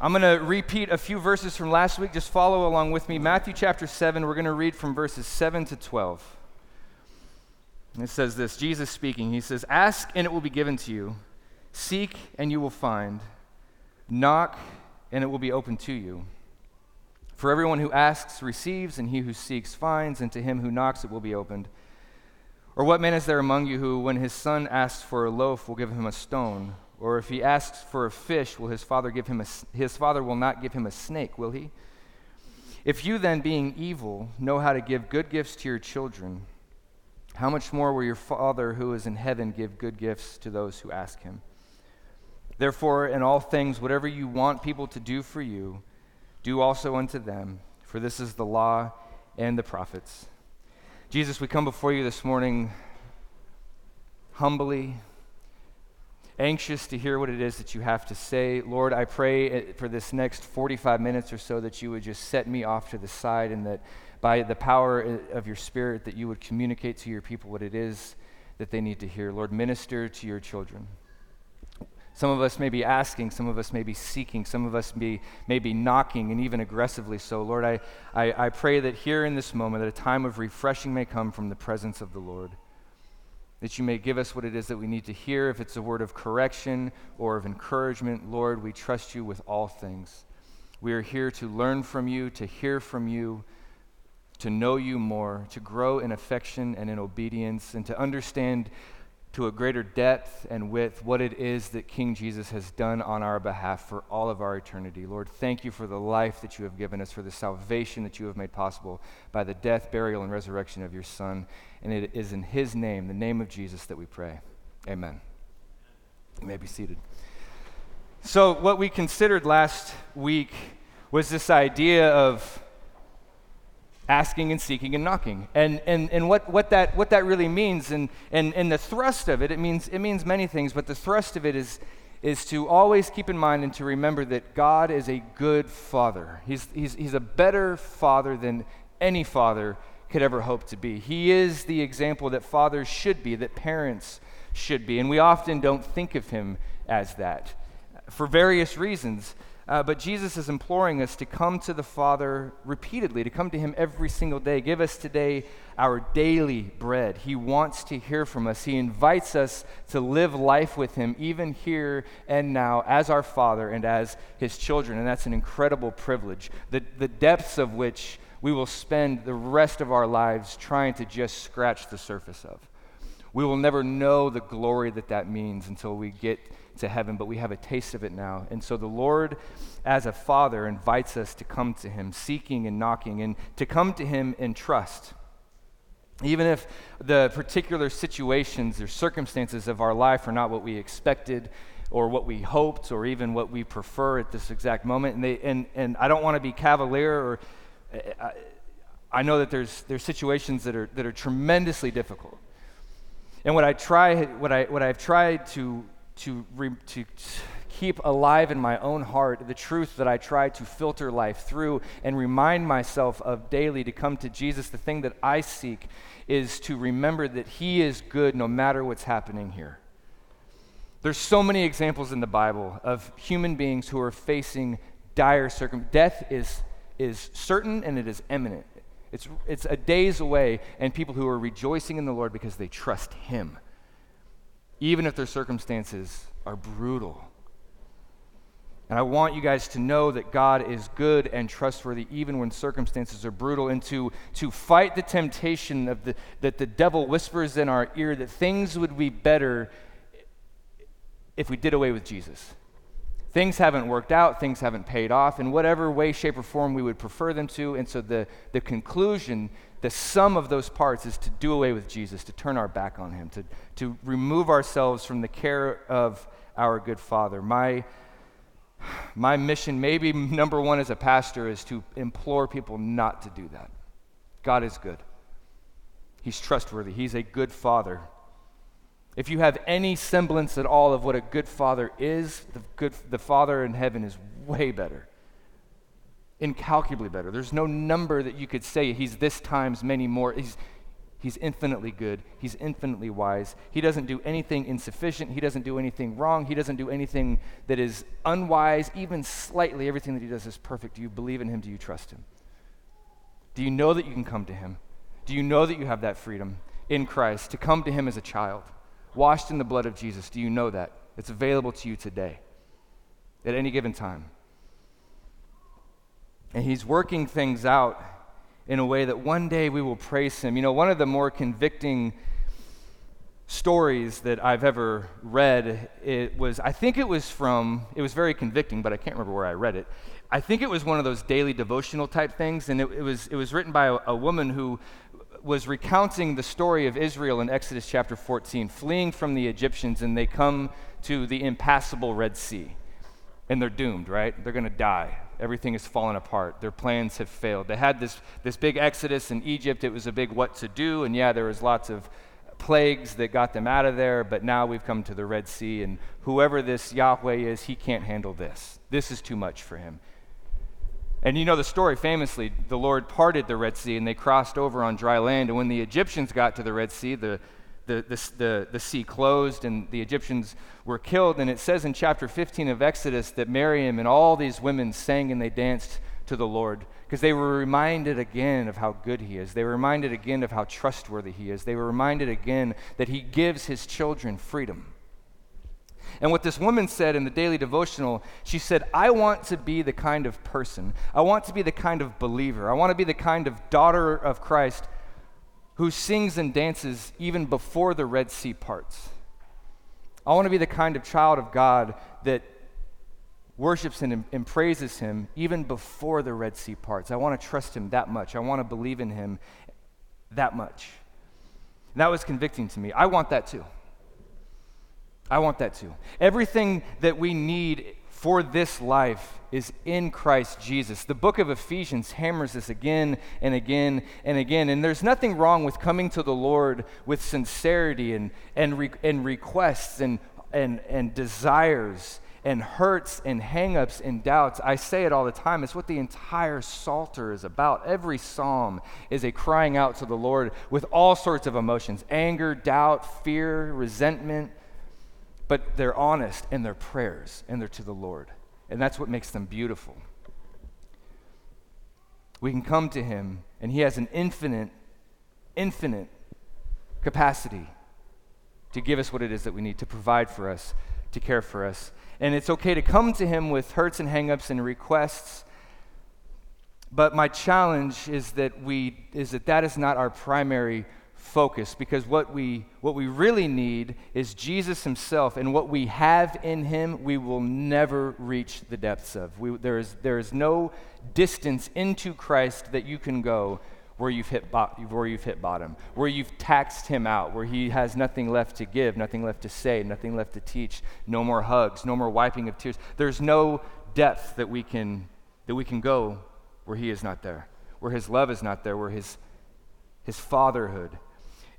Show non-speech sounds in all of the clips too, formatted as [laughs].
I'm going to repeat a few verses from last week. Just follow along with me. Matthew chapter 7, we're going to read from verses 7 to 12. It says this Jesus speaking, He says, Ask and it will be given to you, seek and you will find, knock and it will be open to you. For everyone who asks receives, and he who seeks finds, and to him who knocks it will be opened. Or what man is there among you who, when his son asks for a loaf, will give him a stone? Or if he asks for a fish, will his father give him a, his father will not give him a snake, will he? If you then, being evil, know how to give good gifts to your children, how much more will your Father who is in heaven give good gifts to those who ask him? Therefore, in all things, whatever you want people to do for you, do also unto them, for this is the law and the prophets. Jesus, we come before you this morning humbly, anxious to hear what it is that you have to say. Lord, I pray eh, for this next 45 minutes or so that you would just set me off to the side and that by the power eh, of your Spirit that you would communicate to your people what it is that they need to hear. Lord, minister to your children. Some of us may be asking, some of us may be seeking, some of us may, may be knocking, and even aggressively so. Lord, I, I, I pray that here in this moment, that a time of refreshing may come from the presence of the Lord. That you may give us what it is that we need to hear. If it's a word of correction or of encouragement, Lord, we trust you with all things. We are here to learn from you, to hear from you, to know you more, to grow in affection and in obedience, and to understand to a greater depth and width what it is that King Jesus has done on our behalf for all of our eternity. Lord, thank you for the life that you have given us, for the salvation that you have made possible by the death, burial, and resurrection of your Son. And it is in his name, the name of Jesus, that we pray. Amen. You may be seated. So, what we considered last week was this idea of asking and seeking and knocking. And, and, and what, what, that, what that really means, and, and, and the thrust of it, it means, it means many things, but the thrust of it is, is to always keep in mind and to remember that God is a good father. He's, he's, he's a better father than any father could ever hope to be. He is the example that fathers should be, that parents should be. And we often don't think of him as that for various reasons. Uh, but Jesus is imploring us to come to the Father repeatedly, to come to Him every single day. Give us today our daily bread. He wants to hear from us. He invites us to live life with Him, even here and now, as our Father and as His children. And that's an incredible privilege, the, the depths of which we will spend the rest of our lives trying to just scratch the surface of. We will never know the glory that that means until we get to heaven, but we have a taste of it now. And so the Lord, as a father, invites us to come to him, seeking and knocking, and to come to him in trust. Even if the particular situations or circumstances of our life are not what we expected or what we hoped or even what we prefer at this exact moment. And, they, and, and I don't want to be cavalier or I, I know that there's, there's situations that are, that are tremendously difficult. And what I try, what I, what I've tried to to, re, to keep alive in my own heart the truth that I try to filter life through and remind myself of daily to come to Jesus. The thing that I seek is to remember that He is good no matter what's happening here. There's so many examples in the Bible of human beings who are facing dire circumstances. Death is, is certain and it is imminent. It's, it's a days away, and people who are rejoicing in the Lord because they trust Him even if their circumstances are brutal. And I want you guys to know that God is good and trustworthy even when circumstances are brutal, and to, to fight the temptation of the, that the devil whispers in our ear that things would be better if we did away with Jesus. Things haven't worked out, things haven't paid off in whatever way, shape, or form we would prefer them to. And so the, the conclusion the sum of those parts is to do away with Jesus, to turn our back on him, to, to remove ourselves from the care of our good Father. My, my mission, maybe [laughs] number one as a pastor, is to implore people not to do that. God is good, He's trustworthy, He's a good Father. If you have any semblance at all of what a good father is, the, good, the Father in heaven is way better incalculably better. There's no number that you could say he's this times many more. He's, He's infinitely good. He's infinitely wise. He doesn't do anything insufficient. He doesn't do anything wrong. He doesn't do anything that is unwise, even slightly. Everything that he does is perfect. Do you believe in him? Do you trust him? Do you know that you can come to him? Do you know that you have that freedom in Christ to come to him as a child, washed in the blood of Jesus? Do you know that? It's available to you today, at any given time. And he's working things out in a way that one day we will praise him. You know, one of the more convicting stories that I've ever read, it was, I think it was from, it was very convicting, but I can't remember where I read it. I think it was one of those daily devotional type things, and it, it was, it was written by a, a woman who was recounting the story of Israel in Exodus chapter 14, fleeing from the Egyptians, and they come to the impassable Red Sea. And they're doomed, right? They're going to die everything has fallen apart. Their plans have failed. They had this, this big exodus in Egypt. It was a big what to do, and yeah, there was lots of plagues that got them out of there, but now we've come to the Red Sea, and whoever this Yahweh is, he can't handle this. This is too much for him. And you know the story famously the Lord parted the Red Sea, and they crossed over on dry land. And when the Egyptians got to the Red Sea, the the, the, the, the, sea closed and the Egyptians were killed. And it says in chapter 15 of Exodus that Miriam and all these women sang and they danced to the Lord because they were reminded again of how good He is. They were reminded again of how trustworthy He is. They were reminded again that He gives His children freedom. And what this woman said in the daily devotional, she said, I want to be the kind of person, I want to be the kind of believer, I want to be the kind of daughter of Christ who sings and dances even before the Red Sea parts. I want to be the kind of child of God that worships and, praises Him even before the Red Sea parts. I want to trust Him that much. I want to believe in Him that much. And that was convicting to me. I want that too. I want that too. Everything that we need for this life is in Christ Jesus. The book of Ephesians hammers this again and again and again. And there's nothing wrong with coming to the Lord with sincerity and, and, re, and requests and, and, and desires and hurts and hangups and doubts. I say it all the time. It's what the entire Psalter is about. Every psalm is a crying out to the Lord with all sorts of emotions anger, doubt, fear, resentment but they're honest in their prayers and they're to the Lord. And that's what makes them beautiful. We can come to Him, and He has an infinite, infinite capacity to give us what it is that we need, to provide for us, to care for us. And it's okay to come to Him with hurts and hangups and requests. But my challenge is that we is that that is not our primary focus because what we, what we really need is Jesus himself, and what we have in him, we will never reach the depths of. We, there, is, there is no distance into Christ that you can go where you've, hit bo- where you've hit bottom, where you've taxed him out, where he has nothing left to give, nothing left to say, nothing left to teach, no more hugs, no more wiping of tears. There's no depth that we can, that we can go where he is not there, where his love is not there, where his, his fatherhood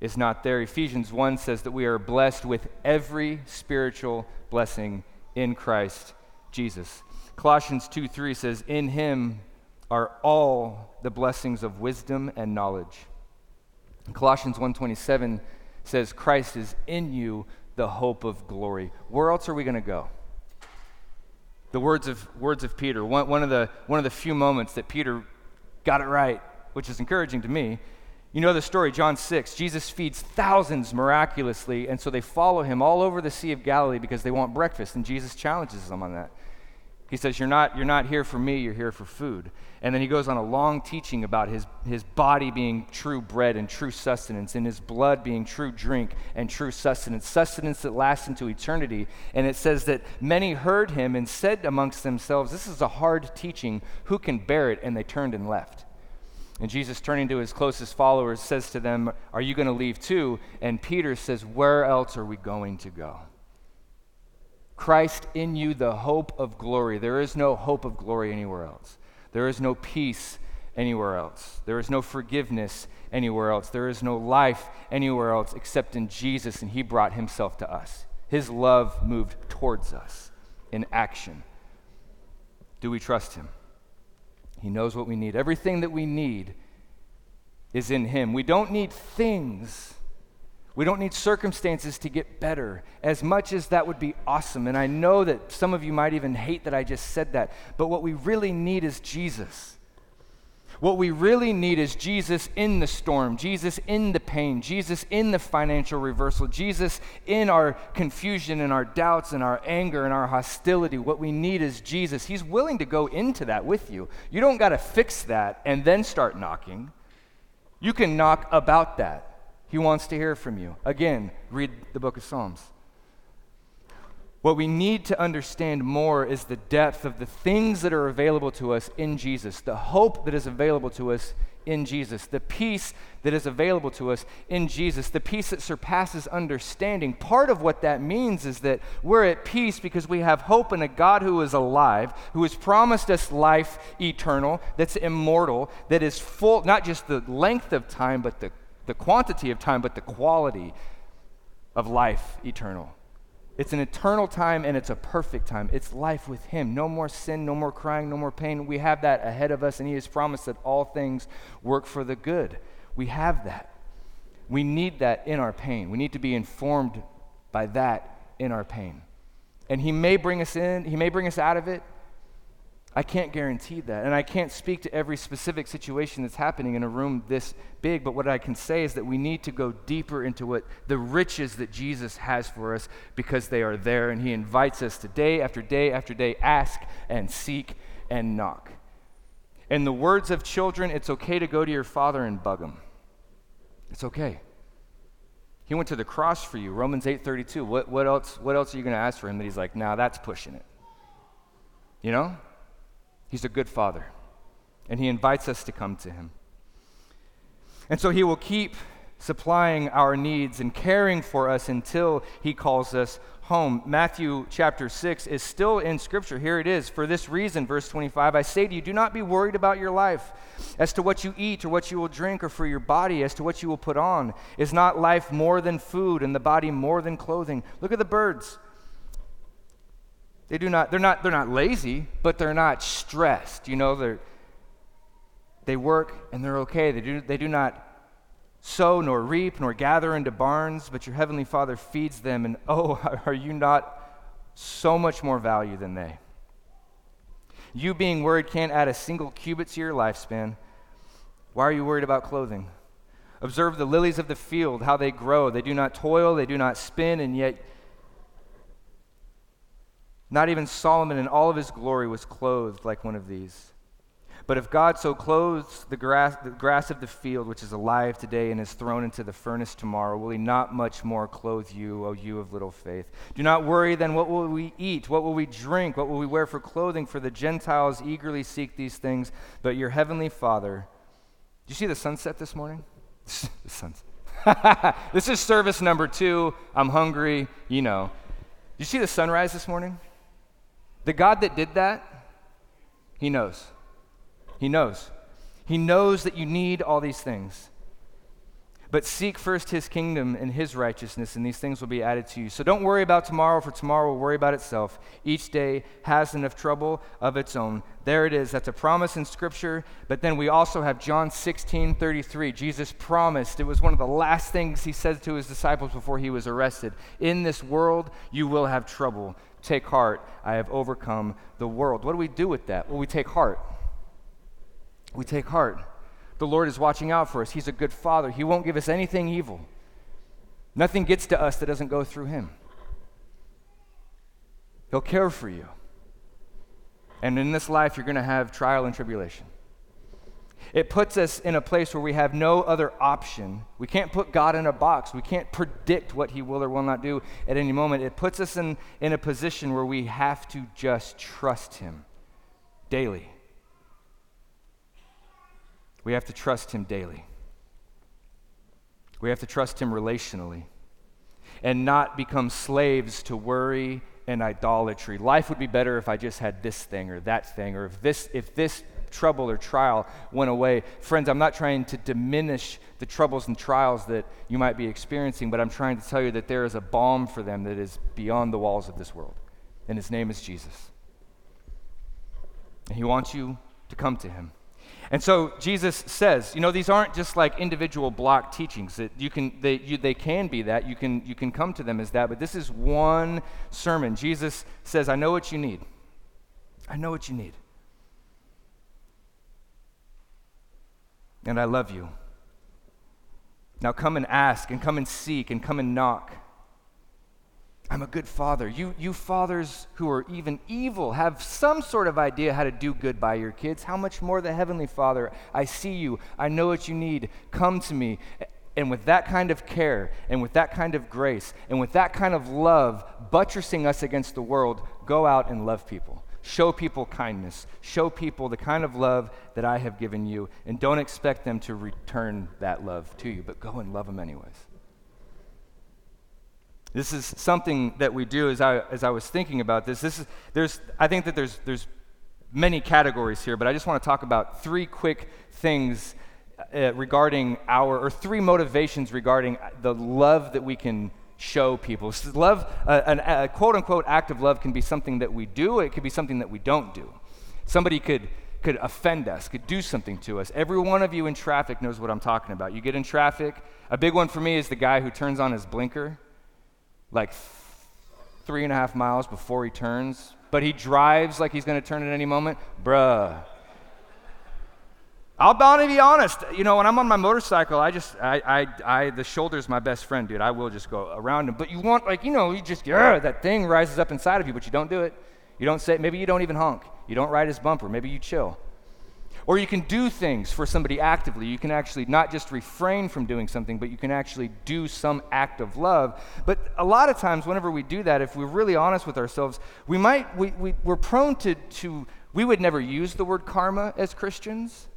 is not there. Ephesians 1 says that we are blessed with every spiritual blessing in Christ Jesus. Colossians 2 3 says, In him are all the blessings of wisdom and knowledge. Colossians 1:27 says Christ is in you the hope of glory. Where else are we going to go? The words of words of Peter. One, one, of the, one of the few moments that Peter got it right, which is encouraging to me, you know the story, John 6. Jesus feeds thousands miraculously, and so they follow him all over the Sea of Galilee because they want breakfast, and Jesus challenges them on that. He says, You're not, you're not here for me, you're here for food. And then he goes on a long teaching about his, his body being true bread and true sustenance, and his blood being true drink and true sustenance, sustenance that lasts into eternity. And it says that many heard him and said amongst themselves, This is a hard teaching. Who can bear it? And they turned and left. And Jesus, turning to his closest followers, says to them, Are you going to leave too? And Peter says, Where else are we going to go? Christ in you, the hope of glory. There is no hope of glory anywhere else. There is no peace anywhere else. There is no forgiveness anywhere else. There is no life anywhere else except in Jesus, and He brought Himself to us. His love moved towards us in action. Do we trust Him? He knows what we need. Everything that we need is in Him. We don't need things. We don't need circumstances to get better, as much as that would be awesome. And I know that some of you might even hate that I just said that. But what we really need is Jesus. What we really need is Jesus in the storm, Jesus in the pain, Jesus in the financial reversal, Jesus in our confusion and our doubts and our anger and our hostility. What we need is Jesus. He's willing to go into that with you. You don't got to fix that and then start knocking. You can knock about that. He wants to hear from you. Again, read the book of Psalms. What we need to understand more is the depth of the things that are available to us in Jesus, the hope that is available to us in Jesus, the peace that is available to us in Jesus, the peace that surpasses understanding. Part of what that means is that we're at peace because we have hope in a God who is alive, who has promised us life eternal, that's immortal, that is full, not just the length of time, but the, the quantity of time, but the quality of life eternal. It's an eternal time and it's a perfect time. It's life with Him. No more sin, no more crying, no more pain. We have that ahead of us, and He has promised that all things work for the good. We have that. We need that in our pain. We need to be informed by that in our pain. And He may bring us in, He may bring us out of it, I can't guarantee that. And I can't speak to every specific situation that's happening in a room this big, but what I can say is that we need to go deeper into what the riches that Jesus has for us because they are there. And He invites us to day after day after day ask and seek and knock. In the words of children, it's okay to go to your father and bug him. It's okay. He went to the cross for you. Romans 8:32. What, what else what else are you going to ask for him that he's like, "Now nah, that's pushing it." You know? He's a good father, and he invites us to come to him. And so he will keep supplying our needs and caring for us until he calls us home. Matthew chapter 6 is still in Scripture. Here it is. For this reason, verse 25, I say to you, do not be worried about your life as to what you eat or what you will drink, or for your body as to what you will put on. Is not life more than food and the body more than clothing? Look at the birds. They do not, they're not, they're not lazy, but they're not stressed. You know, they're, they work and they're okay. They do, they do not sow nor reap nor gather into barns, but your heavenly Father feeds them. And [laughs] oh, [laughs] are you not so much more value than they? You being worried can't add a single cubit to your lifespan. Why are you worried about clothing? Observe the lilies of the field, how they grow. They do not toil, they do not spin, and yet not even Solomon in all of his glory was clothed like one of these. But if God so clothes the grass, the grass of the field, which is alive today and is thrown into the furnace tomorrow, will he not much more clothe you, O you of little faith? Do not worry then, what will we eat? What will we drink? What will we wear for clothing? For the Gentiles eagerly seek these things, but your heavenly Father. Did you see the sunset this morning? [laughs] the sunset. [laughs] this is service number two. I'm hungry, you know. Did you see the sunrise this morning? The God that did that, He knows. He knows. He knows that you need all these things. But seek first his kingdom and his righteousness, and these things will be added to you. So don't worry about tomorrow, for tomorrow will worry about itself. Each day has enough trouble of its own. There it is. That's a promise in Scripture. But then we also have John 16 33. Jesus promised, it was one of the last things he said to his disciples before he was arrested In this world, you will have trouble. Take heart, I have overcome the world. What do we do with that? Well, we take heart. We take heart. The Lord is watching out for us. He's a good father. He won't give us anything evil. Nothing gets to us that doesn't go through Him. He'll care for you. And in this life, you're going to have trial and tribulation. It puts us in a place where we have no other option. We can't put God in a box. We can't predict what He will or will not do at any moment. It puts us in, in a position where we have to just trust Him daily. We have to trust Him daily. We have to trust Him relationally and not become slaves to worry and idolatry. Life would be better if I just had this thing or that thing, or if this, if this trouble or trial went away. Friends, I'm not trying to diminish the troubles and trials that you might be experiencing, but I'm trying to tell you that there is a balm for them that is beyond the walls of this world. And his name is Jesus. And he wants you to come to him. And so Jesus says, you know, these aren't just like individual block teachings. That you can, they, you, they can be that. You can, you can come to them as that. But this is one sermon. Jesus says, I know what you need. I know what you need. And I love you. Now come and ask, and come and seek, and come and knock. I'm a good father. You, you fathers who are even evil have some sort of idea how to do good by your kids. How much more the Heavenly Father? I see you. I know what you need. Come to me. And with that kind of care, and with that kind of grace, and with that kind of love buttressing us against the world, go out and love people. Show people kindness. Show people the kind of love that I have given you. And don't expect them to return that love to you, but go and love them anyways. This is something that we do as I, as I was thinking about this. this is, there's, I think that there's, there's many categories here, but I just want to talk about three quick things uh, regarding our, or three motivations regarding the love that we can show people. Love, uh, an, a quote unquote act of love can be something that we do, it could be something that we don't do. Somebody could, could offend us, could do something to us. Every one of you in traffic knows what I'm talking about. You get in traffic, a big one for me is the guy who turns on his blinker like three and a half miles before he turns, but he drives like he's going to turn at any moment, bruh. I'll be honest. You know, when I'm on my motorcycle, I just, I, I, I, the shoulder's my best friend, dude. I will just go around him. But you want, like, you know, you just, yeah, that thing rises up inside of you, but you don't do it. You don't say, maybe you don't even honk. You don't ride his bumper. Maybe you chill. Or you can do things for somebody actively. You can actually not just refrain from doing something, but you can actually do some act of love. But a lot of times, whenever we do that, if we're really honest with ourselves, we might, we, we, we're prone to, to, we would never use the word karma as Christians,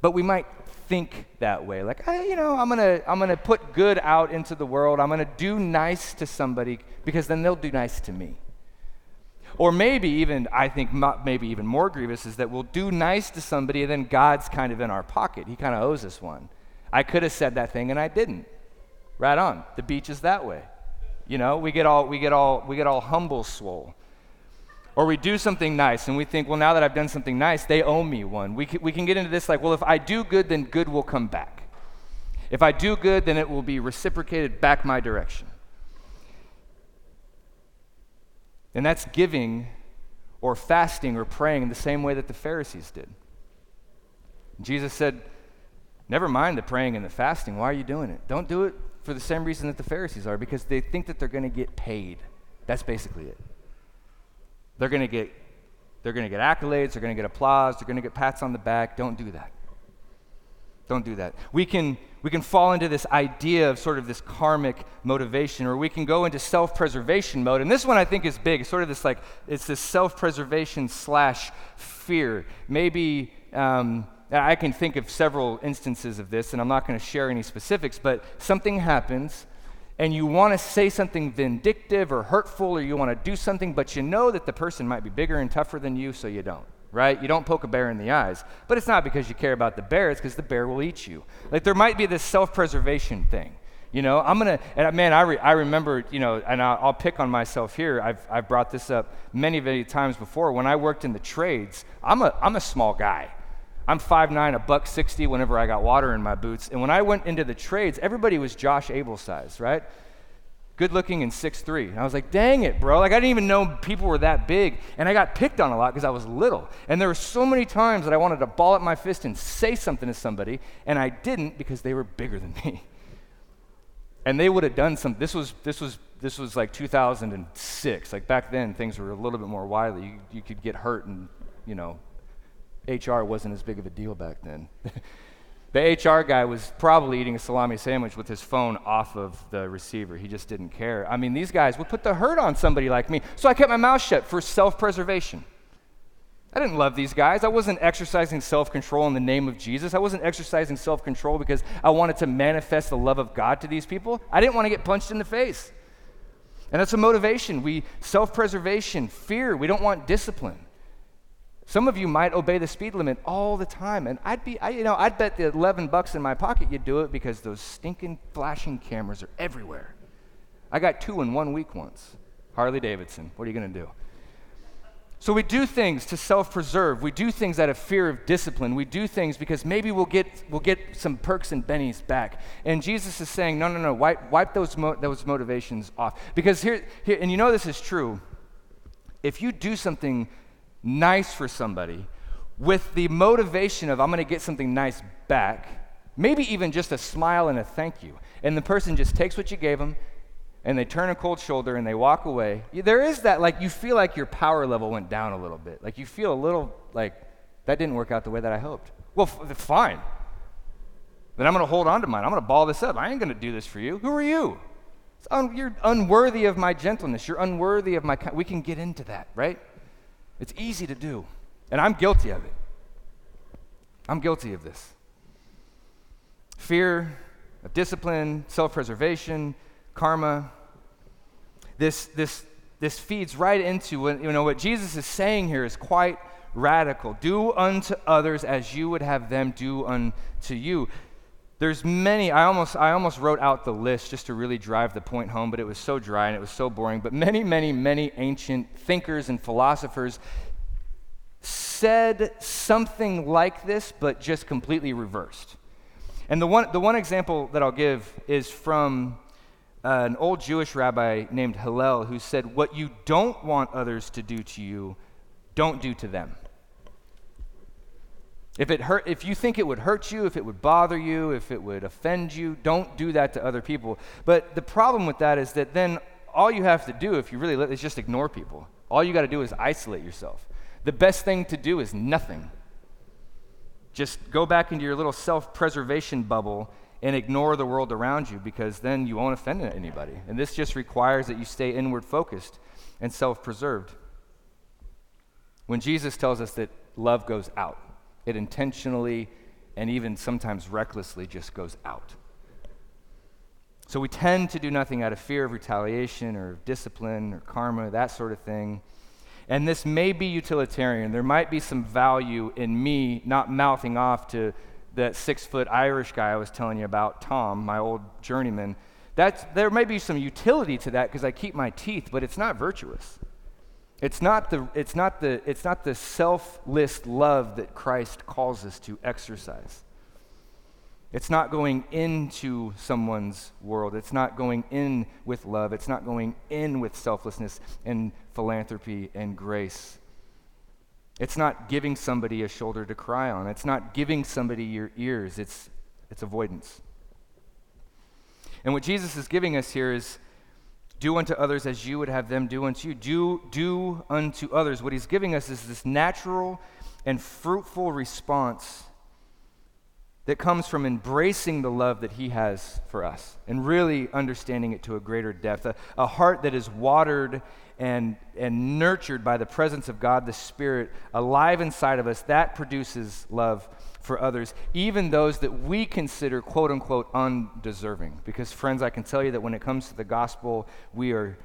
but we might think that way. Like, hey, you know, I'm to I'm to put good out into the world. I'm to do nice to somebody because then they'll do nice to me. Or maybe even, I think maybe even more grievous is that we'll do nice to somebody and then God's kind of in our pocket. He kind of owes us one. I could have said that thing and I didn't. Right on. The beach is that way. You know, we get all we get all we get all humble swole. Or we do something nice and we think, well, now that I've done something nice, they owe me one. We can, we can get into this like, well, if I do good, then good will come back. If I do good, then it will be reciprocated back my direction. And that's giving or fasting or praying in the same way that the Pharisees did. Jesus said, Never mind the praying and the fasting. Why are you doing it? Don't do it for the same reason that the Pharisees are, because they think that they're going to get paid. That's basically it. They're going to get they're going to get accolades, they're going to get applause, they're going to get pats on the back. Don't do that. Don't do that. We can, we can fall into this idea of sort of this karmic motivation, or we can go into self preservation mode. And this one I think is big. It's sort of this like, it's this self preservation slash fear. Maybe. Um, I can think of several instances of this, and I'm not going to share any specifics, but something happens, and you want to say something vindictive or hurtful, or you want to do something, but you know that the person might be bigger and tougher than you, so you don't right? You don't poke a bear in the eyes. But it's not because you care about the bear, it's because the bear will eat you. Like there might be this self preservation thing. You know, I'm to, and man, I, re, I remember, you know, and I'll, I'll, pick on myself here. I've, I've brought this up many, many times before. When I worked in the trades, I'm a, I'm a small guy. I'm 5'9, a buck 60 whenever I got water in my boots. And when I went into the trades, everybody was Josh Abel size, right? good looking and 6'3. And I was like, dang it, bro. Like, I didn't even know people were that big. And I got picked on a lot because I was little. And there were so many times that I wanted to ball up my fist and say something to somebody, and I didn't because they were bigger than me. [laughs] And they would have done some. This was, this was, this was like 2006. Like, back then, things were a little bit more wily. You, you could get hurt, and, you know, HR wasn't as big of a deal back then. [laughs] The HR guy was probably eating a salami sandwich with his phone off of the receiver. He just didn't care. I mean, these guys would put the hurt on somebody like me. So I kept my mouth shut for self preservation. I didn't love these guys. I wasn't exercising self control in the name of Jesus. I wasn't exercising self control because I wanted to manifest the love of God to these people. I didn't want to get punched in the face. And that's a motivation. We self preservation, fear. We don't want discipline. Some of you might obey the speed limit all the time, and I'd be, I, you know, I'd bet the 11 bucks in my pocket you'd do it because those stinking flashing cameras are everywhere. I got two in one week once. Harley Davidson. What are you going to do? So we do things to self-preserve. We do things out of fear of discipline. We do things because maybe we'll get we'll get some perks and bennies back. And Jesus is saying, no, no, no, wipe, wipe those mo- those motivations off. Because here, here, and you know this is true. If you do something nice for somebody with the motivation of I'm going to get something nice back, maybe even just a smile and a thank you, and the person just takes what you gave them and they turn a cold shoulder and they walk away, there is that, like, you feel like your power level went down a little bit. Like, you feel a little like, that didn't work out the way that I hoped. Well, f- fine. Then I'm going to hold on to mine. I'm going to ball this up. I ain't going to do this for you. Who are you? Un- you're unworthy of my gentleness. You're unworthy of my. We can get into that, right? It's easy to do. And I'm guilty of it. I'm guilty of this. Fear of discipline, self preservation, karma. This, this, this feeds right into what, you know, what Jesus is saying here is quite radical. Do unto others as you would have them do unto you. There's many, I almost, I almost wrote out the list just to really drive the point home, but it was so dry and it was so boring. But many, many, many ancient thinkers and philosophers said something like this, but just completely reversed. And the one, the one example that I'll give is from uh, an old Jewish rabbi named Hillel who said, What you don't want others to do to you, don't do to them. If, it hurt, if you think it would hurt you, if it would bother you, if it would offend you, don't do that to other people. But the problem with that is that then all you have to do, if you really let, is just ignore people. All you got to do is isolate yourself. The best thing to do is nothing. Just go back into your little self preservation bubble and ignore the world around you because then you won't offend anybody. And this just requires that you stay inward focused and self preserved. When Jesus tells us that love goes out, it intentionally and even sometimes recklessly just goes out. So we tend to do nothing out of fear of retaliation or discipline or karma, that sort of thing. And this may be utilitarian. There might be some value in me not mouthing off to that six foot Irish guy I was telling you about, Tom, my old journeyman, that's, there may be some utility to that because I keep my teeth, but it's not virtuous. It's not, the, it's, not the, it's not the selfless love that Christ calls us to exercise. It's not going into someone's world. It's not going in with love. It's not going in with selflessness and philanthropy and grace. It's not giving somebody a shoulder to cry on. It's not giving somebody your ears. It's, it's avoidance. And what Jesus is giving us here is do unto others as you would have them do unto you. Do, do unto others. What he's giving us is this natural and fruitful response that comes from embracing the love that he has for us and really understanding it to a greater depth. A, a heart that is watered and, and nurtured by the presence of God the Spirit alive inside of us, that produces love for others, even those that we consider quote unquote undeserving. Because, friends, I can tell you that when it comes to the gospel, we are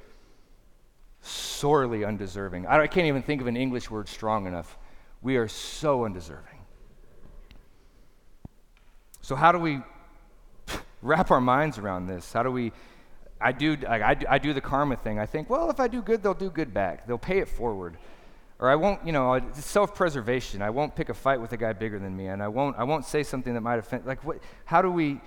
sorely undeserving. I, I can't even think of an English word strong enough. We are so undeserving. So, how do we [laughs] wrap our minds around this? How do we I do, I, do, I do the karma thing. I think, well, if I do good, they'll do good back. They'll pay it forward. Or I won't, you know, self preservation. I won't pick a fight with a guy bigger than me, and I won't, I won't say something that might offend. Like, what, how do we?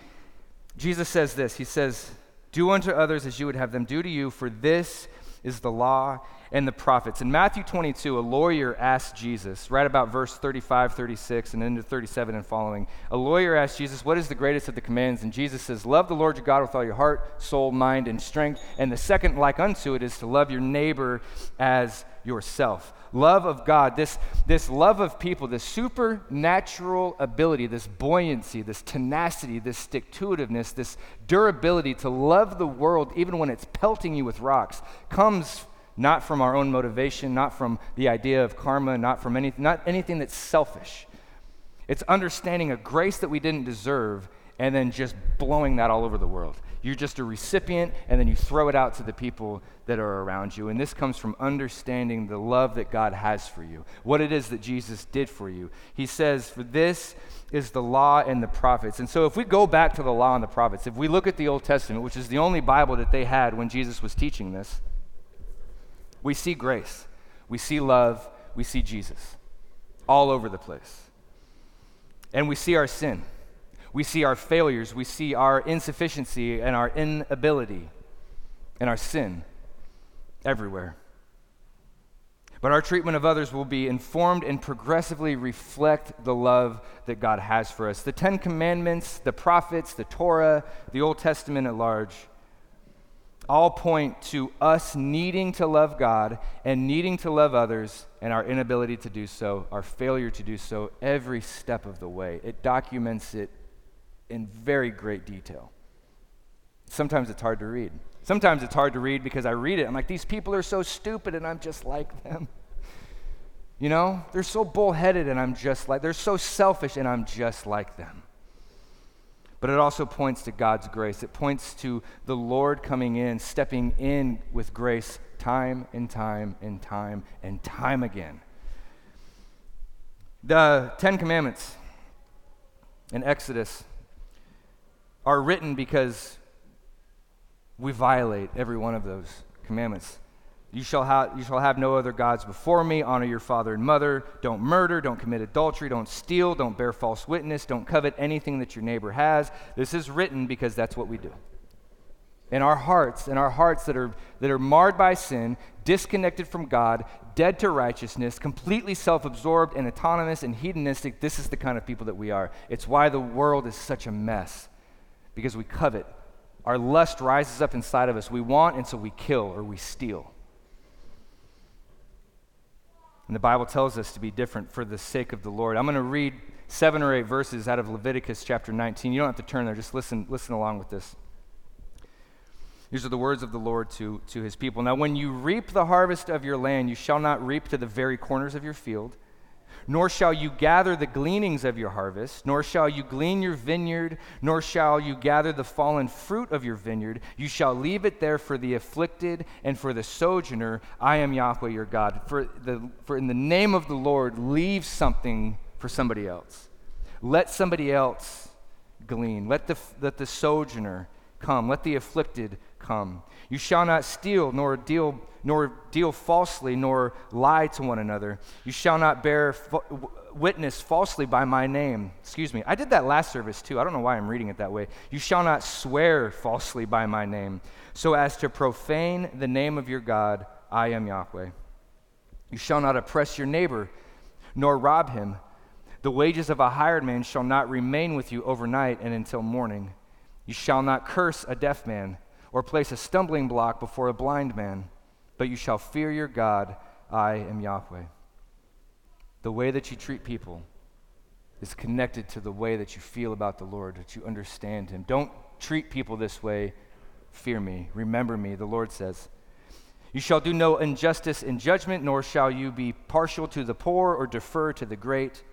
Jesus says this He says, Do unto others as you would have them do to you, for this is the law and the prophets. In Matthew 22, a lawyer asked Jesus, right about verse 35, 36, and into 37 and following. A lawyer asked Jesus, What is the greatest of the commands? And Jesus says, Love the Lord your God with all your heart, soul, mind, and strength. And the second, like unto it, is to love your neighbor as yourself. Love of God, this, this love of people, this supernatural ability, this buoyancy, this tenacity, this stick to itiveness, this durability to love the world even when it's pelting you with rocks, comes not from our own motivation, not from the idea of karma, not from anything, not anything that's selfish. It's understanding a grace that we didn't deserve and then just blowing that all over the world. You're just a recipient, and then you throw it out to the people that are around you. And this comes from understanding the love that God has for you, what it is that Jesus did for you. He says, For this is the law and the prophets. And so, if we go back to the law and the prophets, if we look at the Old Testament, which is the only Bible that they had when Jesus was teaching this, we see grace, we see love, we see Jesus all over the place. And we see our sin. We see our failures. We see our insufficiency and our inability and our sin everywhere. But our treatment of others will be informed and progressively reflect the love that God has for us. The Ten Commandments, the prophets, the Torah, the Old Testament at large all point to us needing to love God and needing to love others and our inability to do so, our failure to do so every step of the way. It documents it in very great detail. Sometimes it's hard to read. Sometimes it's hard to read because I read it. I'm like, these people are so stupid and I'm just like them. [laughs] You know, they're so bullheaded and I'm just like, they're so selfish and I'm just like them. But it also points to God's grace. It points to the Lord coming in, stepping in with grace time and time and time and time again. The Ten Commandments in Exodus are written because we violate every one of those commandments. You shall, have, you shall have no other gods before me. Honor your father and mother. Don't murder. Don't commit adultery. Don't steal. Don't bear false witness. Don't covet anything that your neighbor has. This is written because that's what we do. In our hearts, in our hearts that are, that are marred by sin, disconnected from God, dead to righteousness, completely self absorbed and autonomous and hedonistic, this is the kind of people that we are. It's why the world is such a mess because we covet our lust rises up inside of us. We want, and so we kill or we steal. And the Bible tells us to be different for the sake of the Lord. I'm going to read seven or eight verses out of Leviticus chapter 19. You don't have to turn there, just listen, listen along with this. These are the words of the Lord to, to his people. Now, when you reap the harvest of your land, you shall not reap to the very corners of your field nor shall you gather the gleanings of your harvest, nor shall you glean your vineyard, nor shall you gather the fallen fruit of your vineyard. You shall leave it there for the afflicted and for the sojourner. I am Yahweh your God. For, the, for in the name of the Lord, leave something for somebody else. Let somebody else glean. Let the, let the sojourner come. Let the afflicted come. You shall not steal, nor deal nor deal falsely, nor lie to one another. You shall not bear witness falsely by my name. Excuse me. I did that last service too. I don't know why I'm reading it that way. You shall not swear falsely by my name, so as to profane the name of your God. I am Yahweh. You shall not oppress your neighbor, nor rob him. The wages of a hired man shall not remain with you overnight and until morning. You shall not curse a deaf man, or place a stumbling block before a blind man but you shall fear your God. I am Yahweh. The way that you treat people is connected to the way that you feel about the Lord, that you understand Him. Don't treat people this way. Fear me. Remember me, the Lord says. You shall do no injustice in judgment, nor shall you be partial to the poor or defer to the great,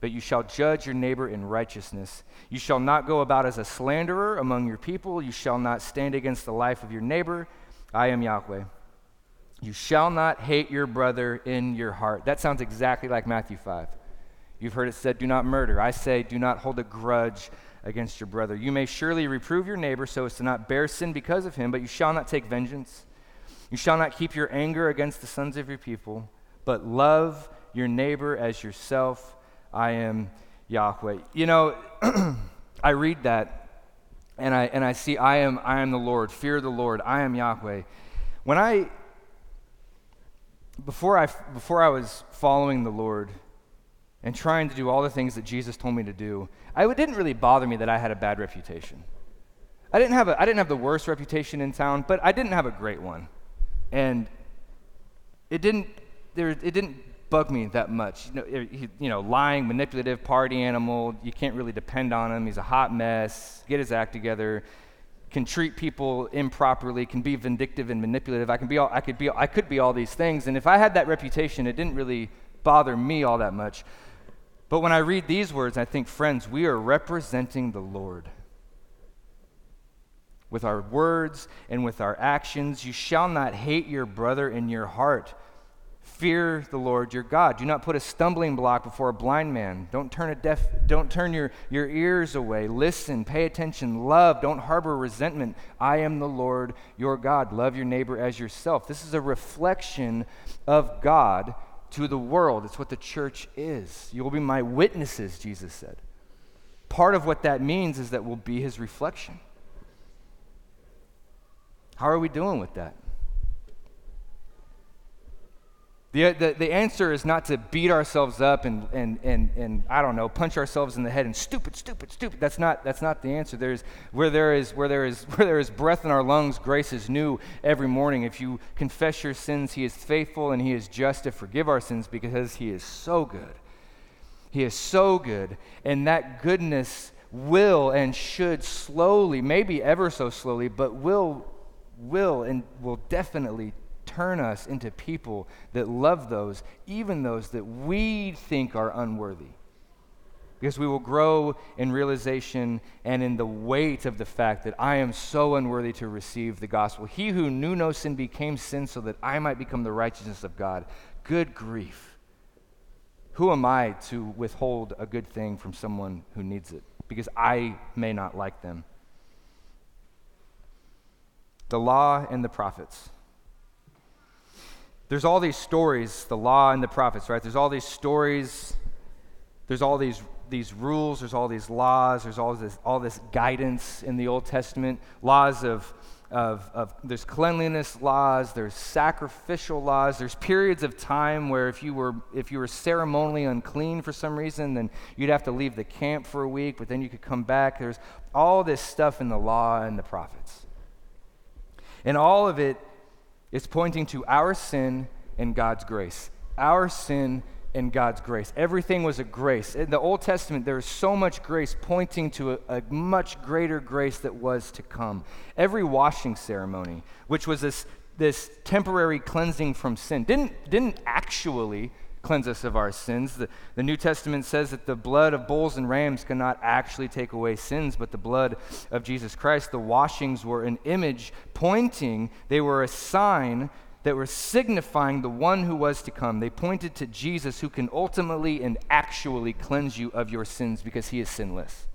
but you shall judge your neighbor in righteousness. You shall not go about as a slanderer among your people. You shall not stand against the life of your neighbor. I am Yahweh. You shall not hate your brother in your heart. That sounds exactly like Matthew 5. You've heard it said, Do not murder. I say, Do not hold a grudge against your brother. You may surely reprove your neighbor so as to not bear sin because of him, but you shall not take vengeance. You shall not keep your anger against the sons of your people, but love your neighbor as yourself. I am Yahweh. You know, [clears throat] I read that and I, and I see, I am, I am the Lord. Fear the Lord. I am Yahweh. When I before I, before I was following the Lord and trying to do all the things that Jesus told me to do, I, it didn't really bother me that I had a bad reputation. I didn't, have a, I didn't have the worst reputation in town, but I didn't have a great one. And it didn't, there, it didn't bug me that much. You know, er, he, you know, lying, manipulative, party animal, you can't really depend on him. He's a hot mess. Get his act together can treat people improperly, can be vindictive and manipulative. I can be all, I could be I could be all these things. And if I had that reputation, it didn't really bother me all that much. But when I read these words, I think, friends, we are representing the Lord. With our words and with our actions, you shall not hate your brother in your heart. Fear the Lord your God. Do not put a stumbling block before a blind man. Don't turn a deaf don't turn your, your ears away. Listen, pay attention, love, don't harbor resentment. I am the Lord your God. Love your neighbor as yourself. This is a reflection of God to the world. It's what the church is. You will be my witnesses, Jesus said. Part of what that means is that we'll be his reflection. How are we doing with that? The, the, the answer is not to beat ourselves up and, and, and, and, I don't know, punch ourselves in the head and stupid, stupid, stupid. That's not, that's not the answer. There's, where, there is, where, there is, [laughs] where there is breath in our lungs, grace is new every morning. If you confess your sins, He is faithful and He is just to forgive our sins because He is so good. He is so good. And that goodness will and should slowly, maybe ever so slowly, but will, will and will definitely turn us into people that love those, even those that we think are unworthy. Because we will grow in realization and in the weight of the fact that I am so unworthy to receive the gospel. He who knew no sin became sin so that I might become the righteousness of God. Good grief. Who am I to withhold a good thing from someone who needs it? Because I may not like them. The law and the prophets there's all these stories, the law and the prophets, right? There's all these stories, there's all these, these rules, there's all these laws, there's all this, all this guidance in the Old Testament, laws of, of, of there's cleanliness laws, there's sacrificial laws, there's periods of time where if you were if you were ceremonially unclean for some reason, then you'd have to leave the camp for a week, but then you could come back. There's all this stuff in the law and the prophets. And all of it it's pointing to our sin and God's grace. Our sin and God's grace. Everything was a grace. In the Old Testament, there is so much grace pointing to a, a, much greater grace that was to come. Every washing ceremony, which was this, this temporary cleansing from sin, didn't, didn't actually cleanse us of our sins. The, the New Testament says that the blood of bulls and rams cannot actually take away sins, but the blood of Jesus Christ, the washings were an image pointing, they were a sign that were signifying the one who was to come. They pointed to Jesus who can ultimately and actually cleanse you of your sins because he is sinless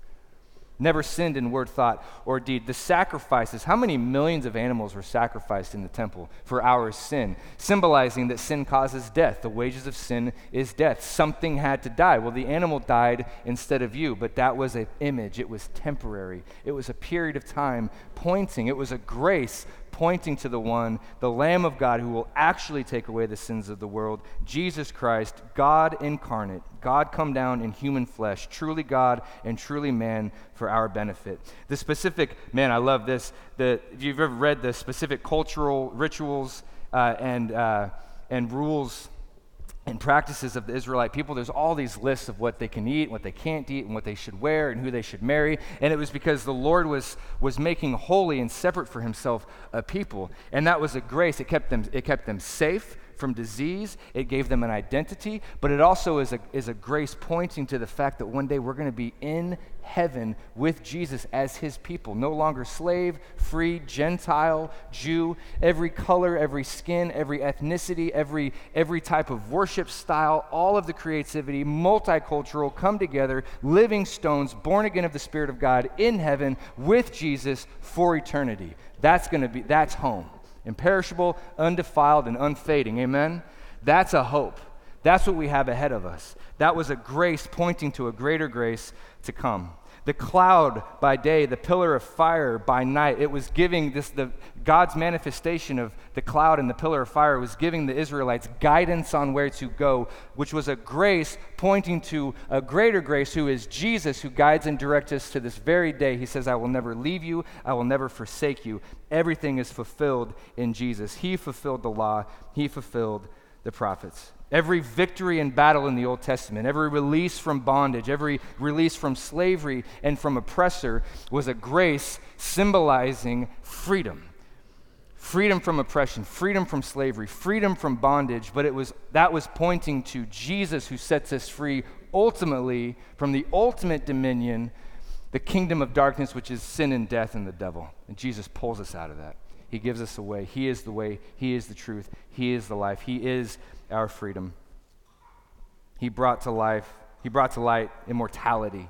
never sinned in word, thought, or deed. The sacrifices, how many millions of animals were sacrificed in the temple for our sin, symbolizing that sin causes death. The wages of sin is death. Something had to die. Well, the animal died instead of you, but that was an image. It was temporary, it was a period of time pointing, it was a grace pointing to the one, the Lamb of God, who will actually take away the sins of the world, Jesus Christ, God incarnate, God come down in human flesh, truly God and truly man for our benefit. The specific, man, I love this. The, if you've ever read the specific cultural rituals uh, and, uh, and rules and practices of the Israelite people, there's all these lists of what they can eat, what they can't eat, and what they should wear, and who they should marry. And it was because the Lord was, was making holy and separate for himself a people. And that was a grace. It kept them, it kept them safe from disease, it gave them an identity, but it also is a, is a grace pointing to the fact that one day we're going to be in heaven with Jesus as his people. No longer slave, free, Gentile, Jew, every color, every skin, every ethnicity, every, every type of worship style, all of the creativity, multicultural, come together, living stones, born again of the Spirit of God in heaven with Jesus for eternity. That's going to be, that's home imperishable, undefiled, and unfading. Amen? That's a hope. That's what we have ahead of us. That was a grace pointing to a greater grace to come the cloud by day, the pillar of fire by night. It was giving this, the, God's manifestation of the cloud and the pillar of fire was giving the Israelites guidance on where to go, which was a grace pointing to a greater grace who is Jesus, who guides and directs us to this very day. He says, I will never leave you, I will never forsake you. Everything is fulfilled in Jesus. He fulfilled the law, He fulfilled the prophets. Every victory in battle in the Old Testament, every release from bondage, every release from slavery and from oppressor was a grace symbolizing freedom. Freedom from oppression, freedom from slavery, freedom from bondage, but it was that was pointing to Jesus who sets us free ultimately from the ultimate dominion, the kingdom of darkness which is sin and death and the devil. And Jesus pulls us out of that. He gives us a way. He is the way, he is the truth, he is the life. He is our freedom. He brought to life, he brought to light immortality.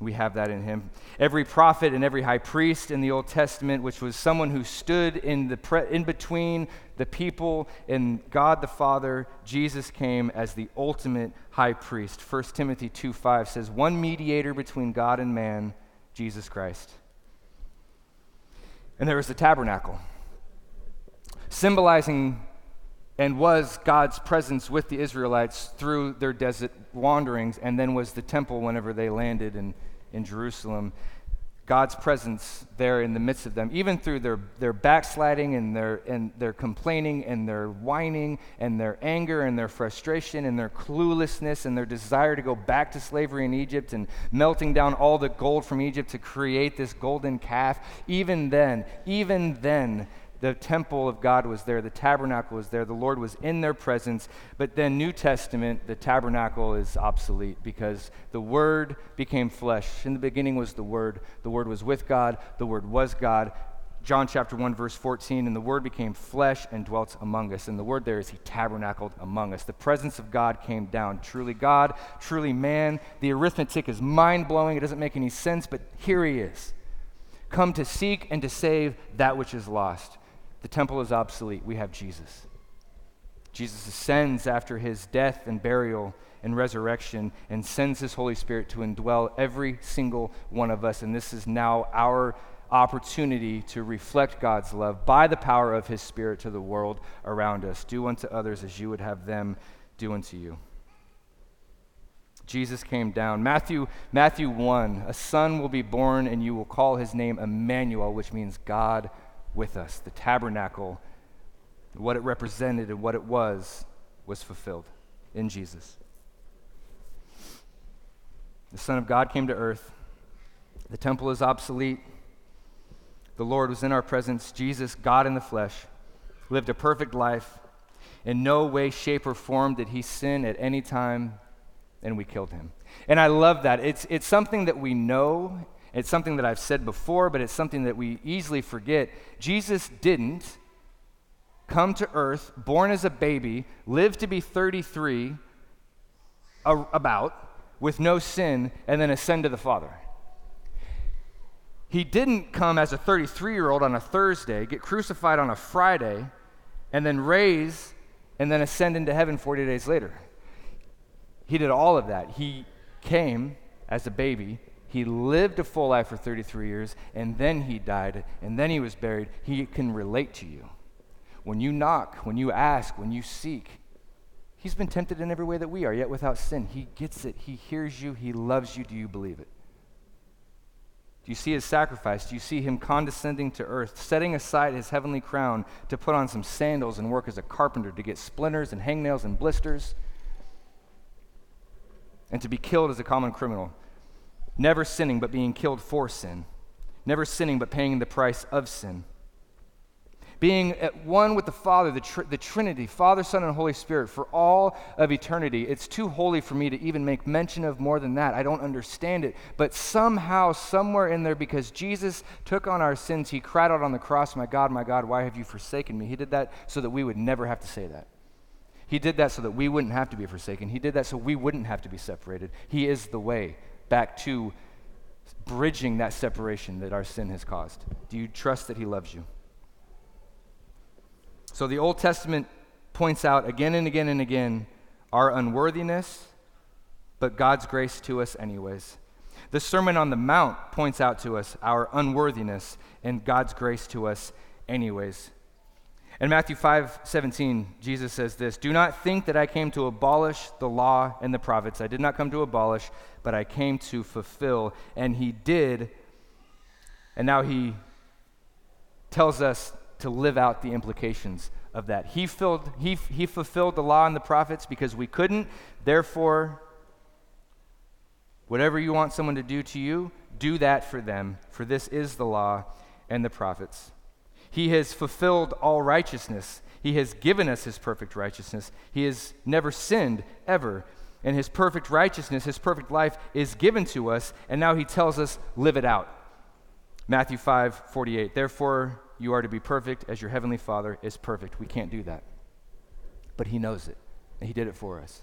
We have that in him. Every prophet and every high priest in the Old Testament, which was someone who stood in, the pre- in between the people and God the Father, Jesus came as the ultimate high priest. 1 Timothy 2 5 says, One mediator between God and man, Jesus Christ. And there was the tabernacle, symbolizing and was God's presence with the Israelites through their desert wanderings, and then was the temple whenever they landed in, in Jerusalem. God's presence there in the midst of them, even through their, their backsliding and their, and their complaining and their whining and their anger and their frustration and their cluelessness and their desire to go back to slavery in Egypt and melting down all the gold from Egypt to create this golden calf. Even then, even then, the temple of God was there, the tabernacle was there, the Lord was in their presence. But then, New Testament, the tabernacle is obsolete because the Word became flesh. In the beginning was the Word, the Word was with God, the Word was God. John chapter 1, verse 14, and the Word became flesh and dwelt among us. And the word there is He tabernacled among us. The presence of God came down. Truly God, truly man. The arithmetic is mind blowing. It doesn't make any sense, but here He is. Come to seek and to save that which is lost. The temple is obsolete. We have Jesus. Jesus ascends after his death and burial and resurrection and sends his Holy Spirit to indwell every single one of us. And this is now our opportunity to reflect God's love by the power of his Spirit to the world around us. Do unto others as you would have them do unto you. Jesus came down. Matthew, Matthew 1 A son will be born, and you will call his name Emmanuel, which means God with us. The tabernacle, what it represented and what it was, was fulfilled in Jesus. The Son of God came to earth. The temple is obsolete. The Lord was in our presence. Jesus, God in the flesh, lived a perfect life. In no way, shape, or form did he sin at any time, and we killed him. And I love that. It's, it's something that we know it's something that I've said before, but it's something that we easily forget. Jesus didn't come to earth, born as a baby, live to be 33, a, about, with no sin, and then ascend to the Father. He didn't come as a 33 year old on a Thursday, get crucified on a Friday, and then raise and then ascend into heaven 40 days later. He did all of that. He came as a baby he lived a full life for 33 years, and then he died, and then he was buried. He can relate to you. When you knock, when you ask, when you seek, he's been tempted in every way that we are, yet without sin. He gets it. He hears you. He loves you. Do you believe it? Do you see his sacrifice? Do you see him condescending to earth, setting aside his heavenly crown to put on some sandals and work as a carpenter to get splinters and hangnails and blisters? And to be killed as a common criminal never sinning but being killed for sin, never sinning but paying the price of sin. Being at one with the Father, the, tr- the Trinity, Father, Son, and Holy Spirit for all of eternity. It's too holy for me to even make mention of more than that. I don't understand it. But somehow, somewhere in there, because Jesus took on our sins, he cried out on the cross, My God, my God, why have you forsaken me? He did that so that we would never have to say that. He did that so that we wouldn't have to be forsaken. He did that so we wouldn't have to be separated. He is the way, back to bridging that separation that our sin has caused? Do you trust that He loves you? So the Old Testament points out again and again and again our unworthiness, but God's grace to us, anyways. The Sermon on the Mount points out to us our unworthiness and God's grace to us, anyways. In Matthew 5 17, Jesus says this Do not think that I came to abolish the law and the prophets. I did not come to abolish, but I came to fulfill. And he did. And now he tells us to live out the implications of that. He, filled, he, he fulfilled the law and the prophets because we couldn't. Therefore, whatever you want someone to do to you, do that for them, for this is the law and the prophets. He has fulfilled all righteousness. He has given us his perfect righteousness. He has never sinned, ever. And his perfect righteousness, his perfect life is given to us, and now he tells us, live it out. Matthew 5 48. Therefore, you are to be perfect as your heavenly Father is perfect. We can't do that. But he knows it, and he did it for us.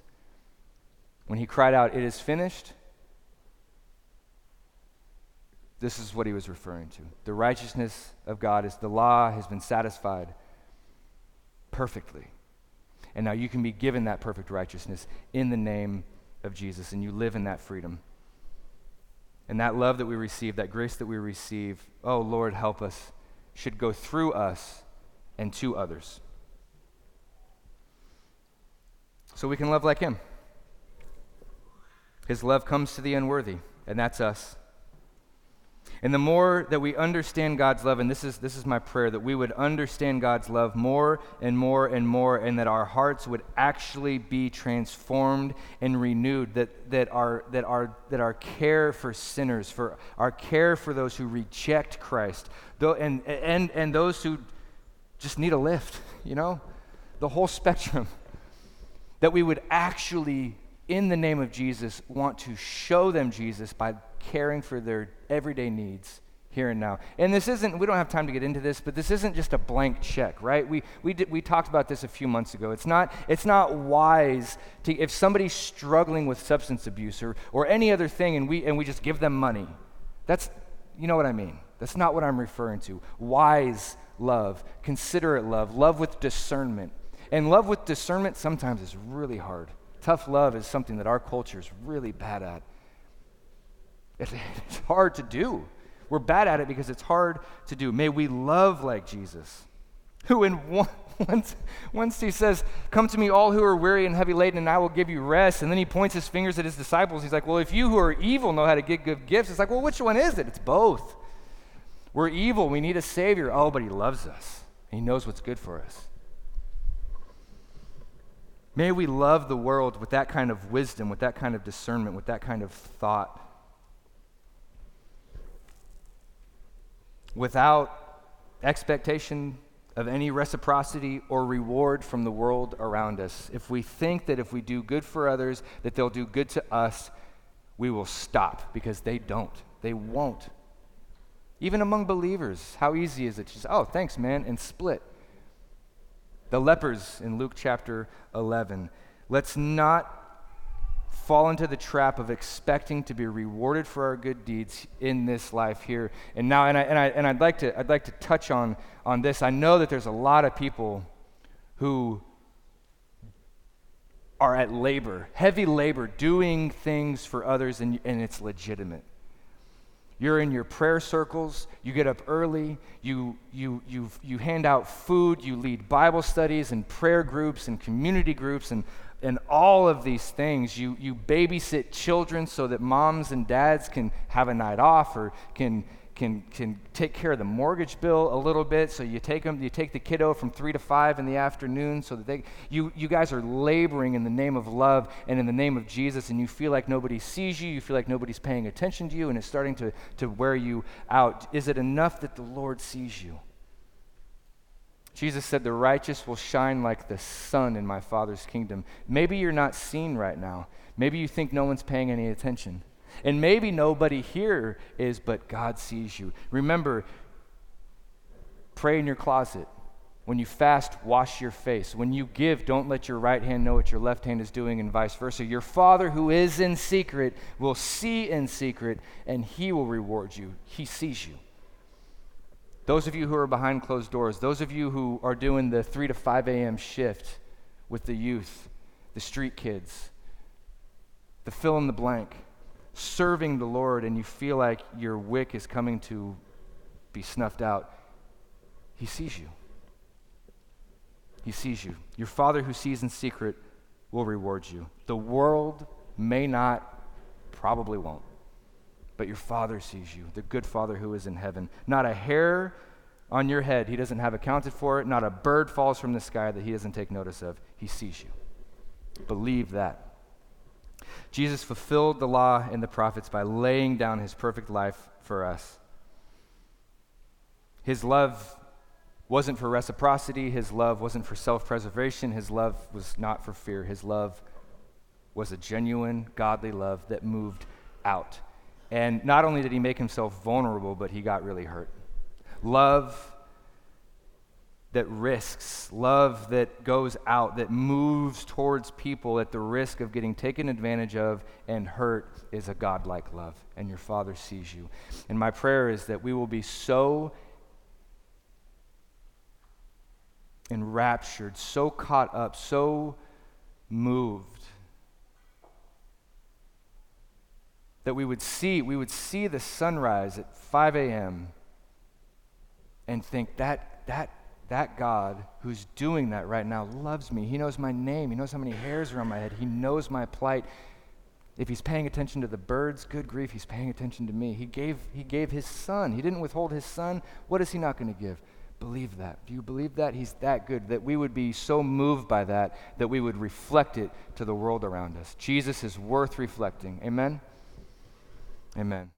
When he cried out, It is finished, this is what he was referring to. The righteousness of God is the law has been satisfied perfectly. And now you can be given that perfect righteousness in the name of Jesus, and you live in that freedom. And that love that we receive, that grace that we receive, oh Lord, help us, should go through us and to others. So we can love like Him. His love comes to the unworthy, and that's us. And the more that we understand God's love, and this is, this is my prayer, that we would understand God's love more and more and more, and that our hearts would actually be transformed and renewed, that, that, our, that, our, that our care for sinners, for our care for those who reject Christ, though, and, and, and those who just need a lift, you know, the whole spectrum, that we would actually, in the name of Jesus, want to show them Jesus by caring for their everyday needs here and now. And this isn't, we don't have time to get into this, but this isn't just a blank check, right? We, we, did, we talked about this a few months ago. It's not, it's not wise to, if somebody's struggling with substance abuse or, or any other thing and we, and we just give them money, that's, you know what I mean. That's not what I'm referring to. Wise love, considerate love, love with discernment. And love with discernment sometimes is really hard. Tough love is something that our culture is really bad at. It's hard to do. We're bad at it because it's hard to do. May we love like Jesus, who in one, [laughs] once, once he says, Come to me, all who are weary and heavy laden, and I will give you rest. And then he points his fingers at his disciples. He's like, Well, if you who are evil know how to give good gifts, it's like, Well, which one is it? It's both. We're evil. We need a Savior. Oh, but he loves us. He knows what's good for us. May we love the world with that kind of wisdom, with that kind of discernment, with that kind of thought. Without expectation of any reciprocity or reward from the world around us. If we think that if we do good for others, that they'll do good to us, we will stop because they don't. They won't. Even among believers, how easy is it to say, oh, thanks, man, and split? The lepers in Luke chapter 11. Let's not fall into the trap of expecting to be rewarded for our good deeds in this life here and now. And, I, and, I, and I'd, like to, I'd like to touch on, on this. I know that there's a lot of people who are at labor, heavy labor, doing things for others, and, and it's legitimate. You're in your prayer circles, you get up early, you, you, you, you hand out food, you lead Bible studies and prayer groups and community groups and and all of these things. You, you babysit children so that moms and dads can have a night off or can, can, can take care of the mortgage bill a little bit. So you take them, you take the kiddo from three to five in the afternoon so that they, you, you guys are laboring in the name of love and in the name of Jesus and you feel like nobody sees you, you feel like nobody's paying attention to you and it's starting to, to wear you out. Is it enough that the Lord sees you? Jesus said, The righteous will shine like the sun in my Father's kingdom. Maybe you're not seen right now. Maybe you think no one's paying any attention. And maybe nobody here is, but God sees you. Remember, pray in your closet. When you fast, wash your face. When you give, don't let your right hand know what your left hand is doing, and vice versa. Your Father who is in secret will see in secret, and he will reward you. He sees you. Those of you who are behind closed doors, those of you who are doing the 3 to 5 a.m. shift with the youth, the street kids, the fill in the blank, serving the Lord, and you feel like your wick is coming to be snuffed out, He sees you. He sees you. Your Father who sees in secret will reward you. The world may not, probably won't but your Father sees you, the good Father who is in heaven. Not a hair on your head he doesn't have accounted for it, not a bird falls from the sky that he doesn't take notice of. He sees you. Believe that. Jesus fulfilled the law and the prophets by laying down his perfect life for us. His love wasn't for reciprocity, his love wasn't for self preservation, his love was not for fear. His love was a genuine, godly love that moved out and not only did he make himself vulnerable, but he got really hurt. Love that risks, love that goes out, that moves towards people at the risk of getting taken advantage of and hurt is a godlike love, and your Father sees you. And my prayer is that we will be so enraptured, so caught up, so moved that we would see we would see the sunrise at 5 a.m. and think that that that God who's doing that right now loves me. He knows my name. He knows how many hairs are on my head. He knows my plight. If he's paying attention to the birds, good grief, he's paying attention to me. He gave, he gave his son. He didn't withhold his son. What is he not going to give? Believe that. Do you believe that? He's that good that we would be so moved by that that we would reflect it to the world around us. Jesus is worth reflecting. Amen? Amen.